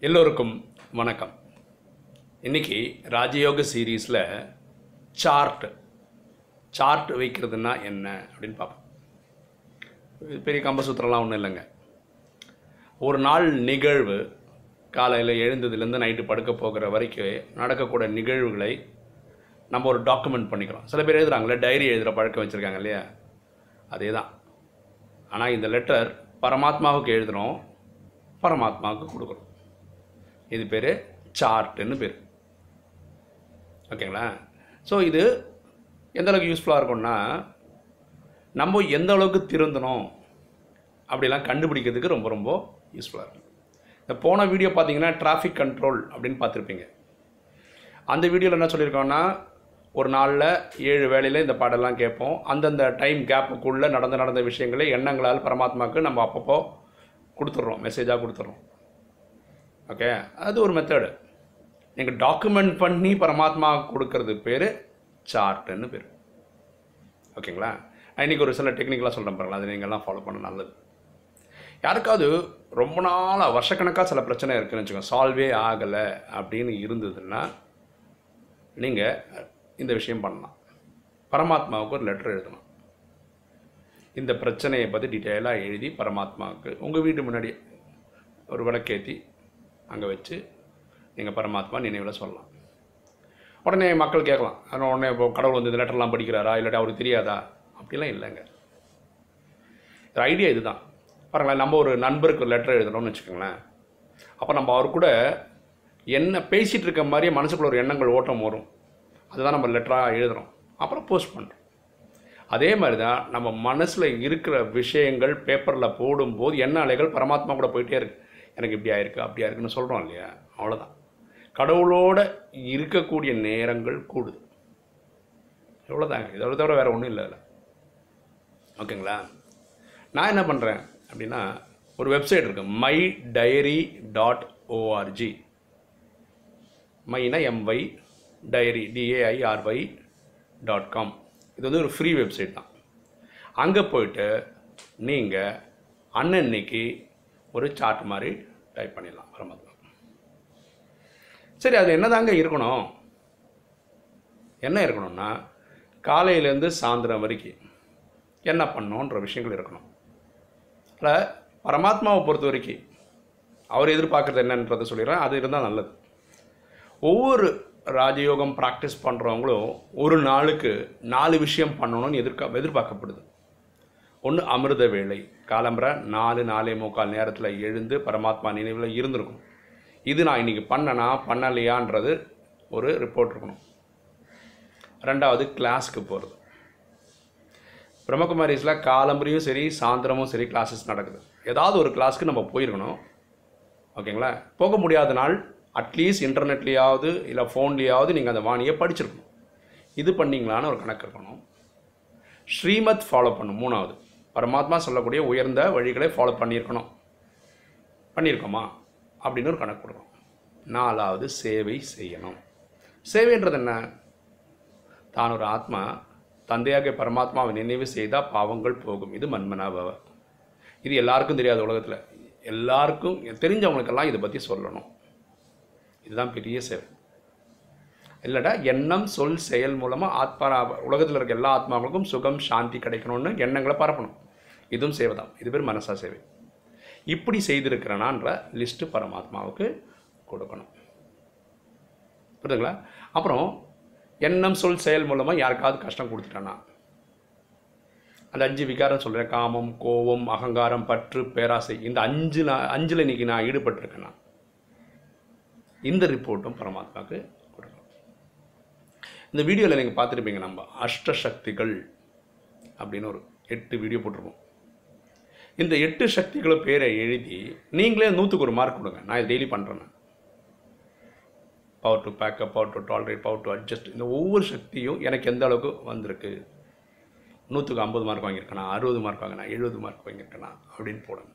எல்லோருக்கும் வணக்கம். இன்னைக்கு ராஜயோக சீரீஸில் சார்ட் சார்ட் வைக்கிறதுனா என்ன அப்படின்னு பார்ப்போம். பெரிய கம்பசூத்திரம்லாம் ஒன்றும் இல்லைங்க. ஒரு நாள் நிகழ்வு காலையில் எழுந்ததுலேருந்து நைட்டு படுக்க போகிற வரைக்கும் நடக்கக்கூடிய நிகழ்வுகளை நம்ம ஒரு டாக்குமெண்ட் பண்ணிக்கிறோம். சில பேர் எழுதுகிறாங்களே டைரி எழுதுகிற பழக்கம் வச்சுருக்காங்க இல்லையா? அதே தான் ஆனால் இந்த லெட்டர் பரமாத்மாவுக்கு எழுதுகிறோம் பரமாத்மாவுக்கு கொடுக்குறோம். இது பேர் சார்ட்டுன்னு பேர். ஓகேங்களா? ஸோ இது எந்த அளவுக்கு யூஸ்ஃபுல்லாக இருக்கும்னா நம்ம எந்த அளவுக்கு திருந்தணும் அப்படிலாம் கண்டுபிடிக்கிறதுக்கு ரொம்ப ரொம்ப யூஸ்ஃபுல்லாக இருக்கும். இந்த போன வீடியோ பார்த்தீங்கன்னா டிராஃபிக் கண்ட்ரோல் அப்படின்னு பார்த்துருப்பீங்க அந்த வீடியோவில் என்ன சொல்லியிருக்கோன்னா ஒரு நாளில் ஏழு வேளையில் இந்த பாடெல்லாம் கேட்போம். அந்தந்த டைம் கேப்புக்குள்ளே நடந்த நடந்த விஷயங்களை எண்ணங்களால் பரமாத்மாவுக்கு நம்ம அப்பப்போ கொடுத்துட்றோம். மெசேஜாக கொடுத்துட்றோம். ஓகே அது ஒரு மெத்தடு நீங்கள் டாக்குமெண்ட் பண்ணி பரமாத்மா கொடுக்கறது பேர் சார்ட்டுன்னு பேர். ஓகேங்களா இன்றைக்கி ஒரு சில டெக்னிக்கலாக சொல்கிறேன் பாருங்களா அது நீங்கள்லாம் ஃபாலோ பண்ண நல்லது. யாருக்காவது ரொம்ப நாளாக வருஷக்கணக்காக சில பிரச்சனை இருக்குதுன்னு வச்சுக்கோங்க. சால்வே ஆகலை அப்படின்னு இருந்ததுன்னா நீங்கள் இந்த விஷயம் பண்ணலாம். பரமாத்மாவுக்கு ஒரு லெட்டர் எழுதணும். இந்த பிரச்சனையை பற்றி டீட்டெயிலாக எழுதி பரமாத்மாவுக்கு உங்கள் வீட்டு முன்னாடி ஒரு விளக்கேற்றி அங்கே வச்சு நீங்கள் பரமாத்மா நினைவில் சொல்லலாம். உடனே மக்கள் கேட்கலாம் ஆனால் உடனே இப்போ கடவுள் வந்து இந்த லெட்டர்லாம் படிக்கிறாரா? இல்லாட்டி அவருக்கு தெரியாதா? அப்படிலாம் இல்லைங்க. ஒரு ஐடியா இதுதான். பாருங்களேன் நம்ம ஒரு நண்பருக்கு ஒரு லெட்டர் எழுதணும்னு வச்சுக்கோங்களேன். அப்போ நம்ம அவர் கூட என்ன பேசிகிட்டு இருக்க மாதிரியே மனசுக்குள்ள ஒரு எண்ணங்கள் ஓட்டம் வரும். அதுதான் நம்ம லெட்டராக எழுதுகிறோம் அப்புறம் போஸ்ட் பண்ணுறோம் அதே மாதிரி தான் நம்ம மனசில் இருக்கிற விஷயங்கள் பேப்பரில் போடும்போது எண்ண அலைகள் பரமாத்மா கூட போயிட்டே இருக்குது எனக்கு இப்படி ஆயிருக்கு அப்படி ஆயிருக்குன்னு சொல்கிறோம் இல்லையா? அவ்வளோதான் கடவுளோட இருக்கக்கூடிய நேரங்கள் கூடுது. இவ்வளோதாங்க இதோட தவிர வேறு ஒன்றும் இல்லை ஓகேங்களா? நான் என்ன பண்ணுறேன் அப்படின்னா ஒரு வெப்சைட் இருக்குது மை டைரி டாட் ஓஆர்ஜி மைனா MY diary DAIRY dot com. இது வந்து ஒரு ஃப்ரீ வெப்சைட் தான். அங்கே போயிட்டு நீங்கள் அன்னன்னைக்கு ஒரு சார்ட் மாதிரி டைப் பண்ணிடலாம் பரமாத்மா சரி அது என்னதாங்க இருக்கணும்? என்ன இருக்கணும்னா காலையிலேருந்து சாயந்தரம் வரைக்கும் என்ன பண்ணோன்ற விஷயங்கள் இருக்கணும். இல்லை பரமாத்மாவை பொறுத்த வரைக்கும் அவர் எதிர்பார்க்குறது என்னன்றதை சொல்லிடுறேன். அது இருந்தால் நல்லது. ஒவ்வொரு ராஜயோகம் ப்ராக்டிஸ் பண்ணுறவங்களும் ஒரு நாளுக்கு நாலு விஷயம் பண்ணணும்னு எதிர்க்க எதிர்பார்க்கப்படுது. ஒன்று அமிர்த வேலை காலம்பரை நாலு நாலே முக்கால் நேரத்தில் எழுந்து பரமாத்மா நினைவில் இருந்திருக்கும் இது நான் இன்றைக்கி பண்ணனா பண்ணலையான்றது ஒரு ரிப்போர்ட் இருக்கணும். ரெண்டாவது கிளாஸ்க்கு போகிறது பிரம்மகுமாரிஸில் காலம்பரையும் சரி சாயந்தரமும் சரி கிளாஸஸ் நடக்குது. ஏதாவது ஒரு கிளாஸ்க்கு நம்ம போயிருக்கணும். ஓகேங்களா? போக முடியாத நாள் அட்லீஸ்ட் இன்டர்நெட்லேயாவது இல்லை ஃபோன்லேயாவது நீங்கள் அந்த வாணியை படிச்சிருக்கணும். இது பண்ணிங்களான்னு ஒரு கணக்கு இருக்கணும். ஸ்ரீமத் ஃபாலோ பண்ணும் மூணாவது. பரமாத்மா சொல்லக்கூடிய உயர்ந்த வழிகளை ஃபாலோ பண்ணியிருக்கணும். பண்ணியிருக்கோமா? அப்படின்னு ஒரு கணக்கு கொடுக்கணும். நாலாவது சேவை செய்யணும். சேவைன்றது என்ன? தான் ஒரு ஆத்மா தந்தையாக பரமாத்மாவை நினைவு செய்தால் பாவங்கள் போகும். இது மன்மனாபவ இது எல்லாருக்கும் தெரியாது உலகத்தில். எல்லாருக்கும் தெரிஞ்சவங்களுக்கெல்லாம் இதை பற்றி சொல்லணும். இதுதான் பெரிய சேவை. இல்லைடா எண்ணம் சொல் செயல் மூலமாக ஆத்மா உலகத்தில் இருக்க எல்லா ஆத்மாவுக்கும் சுகம் சாந்தி கிடைக்கணும்னு எண்ணங்களை பரப்பணும். இதுவும் சேவை தான் இது பேர் மனசா சேவை. இப்படி செய்திருக்கிறனான்ற லிஸ்ட்டு பரமாத்மாவுக்கு கொடுக்கணும். புரியுதுங்களா? அப்புறம் எண்ணம் சொல் செயல் மூலமாக யாருக்காவது கஷ்டம் கொடுத்துட்டானா அந்த அஞ்சு விகாரம் சொல்கிறேன் காமம் கோபம் அகங்காரம் பற்று பேராசை இந்த அஞ்சு நான் அஞ்சில் இன்றைக்கி நான் ஈடுபட்டிருக்கேன் நான் இந்த ரிப்போர்ட்டும் பரமாத்மாவுக்கு கொடுக்கணும். இந்த வீடியோவில் நீங்கள் பார்த்துருப்பீங்க நம்ம அஷ்டசக்திகள் அப்படின்னு ஒரு எட்டு வீடியோ போட்டிருப்போம். இந்த எட்டு சக்திகளும் பேரை எழுதி நீங்களே நூற்றுக்கு ஒரு மார்க் கொடுங்க. நான் இது டெய்லி பண்ணுறேன் power to backup power to tolerate power to adjust இந்த ஒவ்வொரு சக்தியும் எனக்கு எந்த அளவுக்கு வந்திருக்கு? நூற்றுக்கு ஐம்பது மார்க் வாங்கியிருக்கேனா? அறுபது மார்க் வாங்கினா? எழுபது மார்க் வாங்கியிருக்கேனா? அப்படின்னு போடணும்.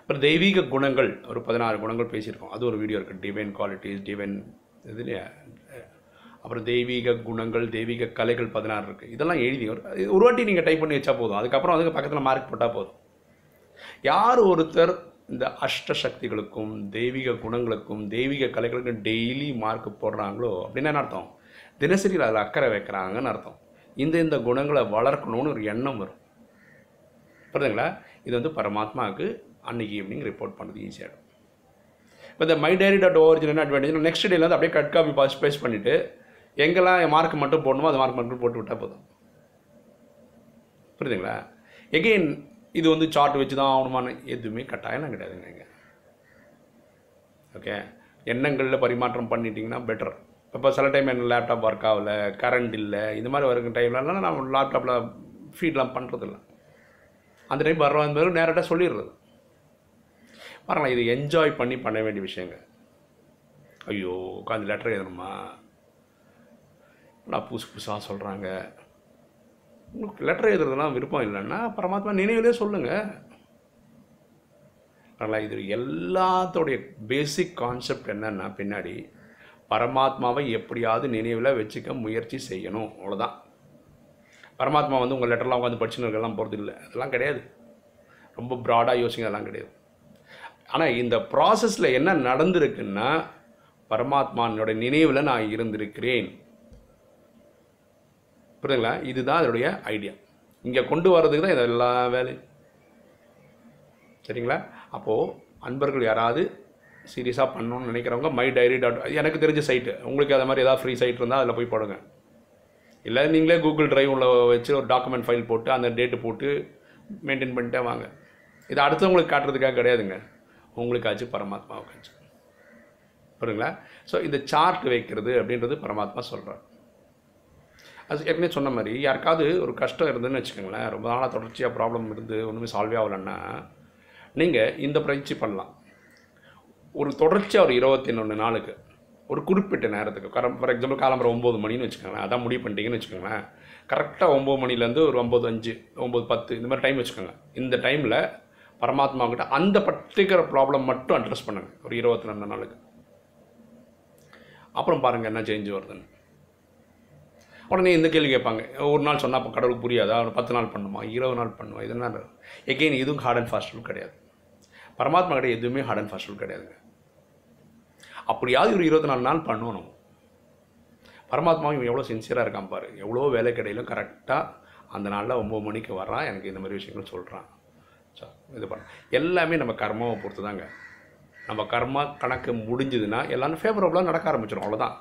அப்புறம் தெய்வீக குணங்கள் ஒரு பதினாறு குணங்கள் பேசியிருக்கோம். அது ஒரு வீடியோ இருக்குது டிவைன் குவாலிட்டிஸ் டிவைன் இதுலையே அப்புறம் தெய்வீக குணங்கள் தெய்வீக கலைகள் பதினாறு இருக்குது இதெல்லாம் எழுதி ஒரு ஒரு வாட்டி நீங்கள் டைப் பண்ணி வச்சா போதும். அதுக்கப்புறம் அதுக்கு பக்கத்தில் மார்க் போட்டால் போதும். யார் ஒருத்தர் இந்த அஷ்ட சக்திகளுக்கும் தெய்வீக குணங்களுக்கும் தெய்வீக கலைகளுக்கும் டெய்லி மார்க் போடுறாங்களோ அப்படின்னா என்ன அர்த்தம்? தினசரி அதில் அக்கறை வைக்கிறாங்கன்னு அர்த்தம். இந்த இந்த குணங்களை வளர்க்கணும்னு ஒரு எண்ணம் வரும். புரியுதுங்களா? இது வந்து பரமாத்மாவுக்கு அன்னைக்கு ஈவினிங் ரிப்போர்ட் பண்ணுறது ஈஸியாகிடும் இப்போ இந்த my diary dot original advantage next டேலேருந்து அப்படியே கட் காப்பி பாஸ் பேஸ்ட் பண்ணிவிட்டு எங்கெல்லாம் மார்க் மட்டும் போடணுமோ அது மார்க் மட்டும் போட்டு விட்டால் போதும். புரியுதுங்களா? எகெயின் இது வந்து சார்ட் வச்சு தான் ஆகணுமான்னு எதுவுமே கட்டாயம் கிடையாதுங்க நீங்கள் ஓகே எண்ணங்களில் பரிமாற்றம் பண்ணிட்டீங்கன்னா பெட்டர் இப்போ சில டைம் என்ன லேப்டாப் ஒர்க் ஆகல கரண்ட் இல்லை இந்த மாதிரி வருகிற டைம்லலாம் நம்ம லேப்டாப்பில் ஃபீட்லாம் பண்ணுறதில்ல அந்த டைம் வர்ற மாதிரி நேரட்டாக சொல்லிடுறது. பாருங்களேன் இது என்ஜாய் பண்ணி பண்ண வேண்டிய விஷயங்க. ஐயோ உட்காந்து லெட்டர் எழுதணுமா? நல்லா புதுசு புதுசாக சொல்கிறாங்க உங்களுக்கு லெட்டர் எழுதுறதுலாம் விருப்பம் இல்லைன்னா பரமாத்மா நினைவிலே சொல்லுங்கள் நல்லா இது எல்லாத்தோடைய பேசிக் கான்செப்ட் என்னென்னா பின்னாடி பரமாத்மாவை எப்படியாவது நினைவில் வச்சுக்க முயற்சி செய்யணும். அவ்வளோதான் பரமாத்மா வந்து உங்கள் லெட்டர்லாம் உட்காந்து படிச்சுன்னு போகிறது இல்லை. அதெல்லாம் கிடையாது. ரொம்ப ப்ராடாக யோசிங்க அதெல்லாம் கிடையாது. ஆனால் இந்த ப்ராசஸில் என்ன நடந்திருக்குன்னா பரமாத்மானோட நினைவில் நான் இருந்திருக்கிறேன். புரியுதுங்களா? இதுதான் அதனுடைய ஐடியா இங்கே கொண்டு வர்றதுக்கு தான் இது எல்லா வேலையும் சரிங்களா? அப்போது அன்பர்கள் யாராவது சீரியஸாக பண்ணணும்னு நினைக்கிறவங்க மை டைரி டாட் எனக்கு தெரிஞ்ச சைட்டு உங்களுக்கு அது மாதிரி ஏதாவது ஃப்ரீ சைட் இருந்தால் அதில் போய் போடுங்க. இல்லை நீங்களே கூகுள் டிரைவ் உள்ள வச்சு ஒரு டாக்குமெண்ட் ஃபைல் போட்டு அந்த டேட்டு போட்டு மெயின்டைன் பண்ணிட்டே வாங்க. இது அடுத்தவங்களுக்கு காட்டுறதுக்காக கிடையாதுங்க. உங்களுக்காச்சு பரமாத்மாவுக்காச்சு. புரியுங்களா ஸோ இந்த சார்ட் வைக்கிறது அப்படின்றது பரமாத்மா சொல்கிறார் அது ஏற்கனவே சொன்ன மாதிரி யாருக்காவது ஒரு கஷ்டம் இருந்துன்னு வச்சுக்கோங்களேன் ரொம்ப நாளாக தொடர்ச்சியாக ப்ராப்ளம் இருந்து ஒன்றுமே சால்வே ஆகலைன்னா நீங்கள் இந்த பயிற்சி பண்ணலாம். ஒரு தொடர்ச்சியாக ஒரு இருபத்தி ஒன்று நாளுக்கு ஒரு குறிப்பிட்ட நேரத்துக்கு கரம் ஃபார் எக்ஸாம்பிள் காலம்பரம் ஒம்பது மணின்னு வச்சுக்கோங்களேன் அதான் முடிவு பண்ணிட்டீங்கன்னு வச்சுக்கோங்களேன் கரெக்டாக ஒம்பது மணிலேருந்து ஒரு ஒம்பது அஞ்சு ஒம்பது பத்து இந்த மாதிரி டைம் வச்சுக்கோங்க. இந்த டைமில் பரமாத்மாவுக்கிட்ட அந்த பர்டிகுலர் ப்ராப்ளம் மட்டும் அட்ரஸ் பண்ணுங்க ஒரு இருபத்தி ரெண்டு நாளுக்கு. அப்புறம் பாருங்கள் என்ன சேஞ்ச் வருதுன்னு. உடனே இந்த கேள்வி கேட்பாங்க. ஒரு நாள் சொன்னால் அப்போ கடவுளுக்கு புரியாதா? ஒரு பத்து நாள் பண்ணுமா? இருபது நாள் பண்ணுமா? இதெல்லாம் எகெயின் இதுவும் ஹார்ட் அண்ட் ஃபாஸ்ட் ரூல் கிடையாது. பரமாத்மா கிட்ட எதுவுமே ஹார்ட் அண்ட் ஃபாஸ்ட் ரூல் கிடையாதுங்க. அப்படியாவது ஒரு இருபத்தி நாலு நாள் பண்ணணும். பரமாத்மாவும் இவன் எவ்வளோ சின்சியராக இருக்கான் பாரு. எவ்வளோ வேலை கிடையிலும் கரெக்டாக அந்த நாளில் ஒம்பது மணிக்கு வர்றான். எனக்கு இந்த மாதிரி விஷயங்கள் சொல்கிறான் ஸோ இது பண்ண. எல்லாமே நம்ம கர்மாவை பொறுத்து தாங்க நம்ம கர்மா கணக்கு முடிஞ்சதுன்னா எல்லாமே ஃபேவரபுளாக நடக்க ஆரம்பிச்சிடும் அவ்வளோதான்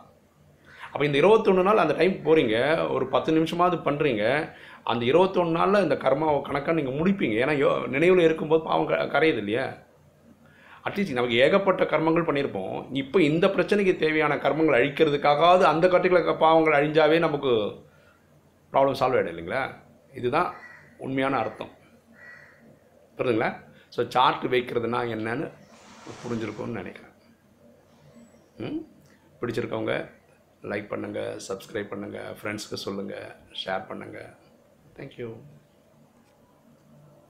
அப்போ இந்த இருபத்தொன்று நாள் அந்த டைம் போகிறீங்க ஒரு பத்து நிமிஷமாவது பண்ணுறீங்க அந்த இருபத்தொன்று நாளில் இந்த கர்மாவை கணக்காக நீங்கள் முடிப்பீங்க. ஏன்னா யோ நினைவில் இருக்கும்போது பாவம் க- கரையுது இல்லையா? அட்லீஸ்ட் நமக்கு ஏகப்பட்ட கர்மங்கள் பண்ணியிருப்போம். இப்போ இந்த பிரச்சனைக்கு தேவையான கர்மங்கள் அழிக்கிறதுக்காகாவது அந்த கட்டில பாவங்கள் அழிஞ்சாவே நமக்கு ப்ராப்ளம் சால்வ் ஆகிடும் இல்லைங்களா? இதுதான் உண்மையான அர்த்தம். புரியுதுங்களா? ஸோ சார்ட் வைக்கிறதுனா என்னன்னு புரிஞ்சிருக்கும்னு நினைக்கிறேன். ம்? பிடிச்சிருக்கவங்க லைக் பண்ணுங்கள் சப்ஸ்கிரைப் பண்ணுங்கள் ஃப்ரெண்ட்ஸ்க்கு சொல்லுங்கள் ஷேர் பண்ணுங்கள் தேங்க்யூ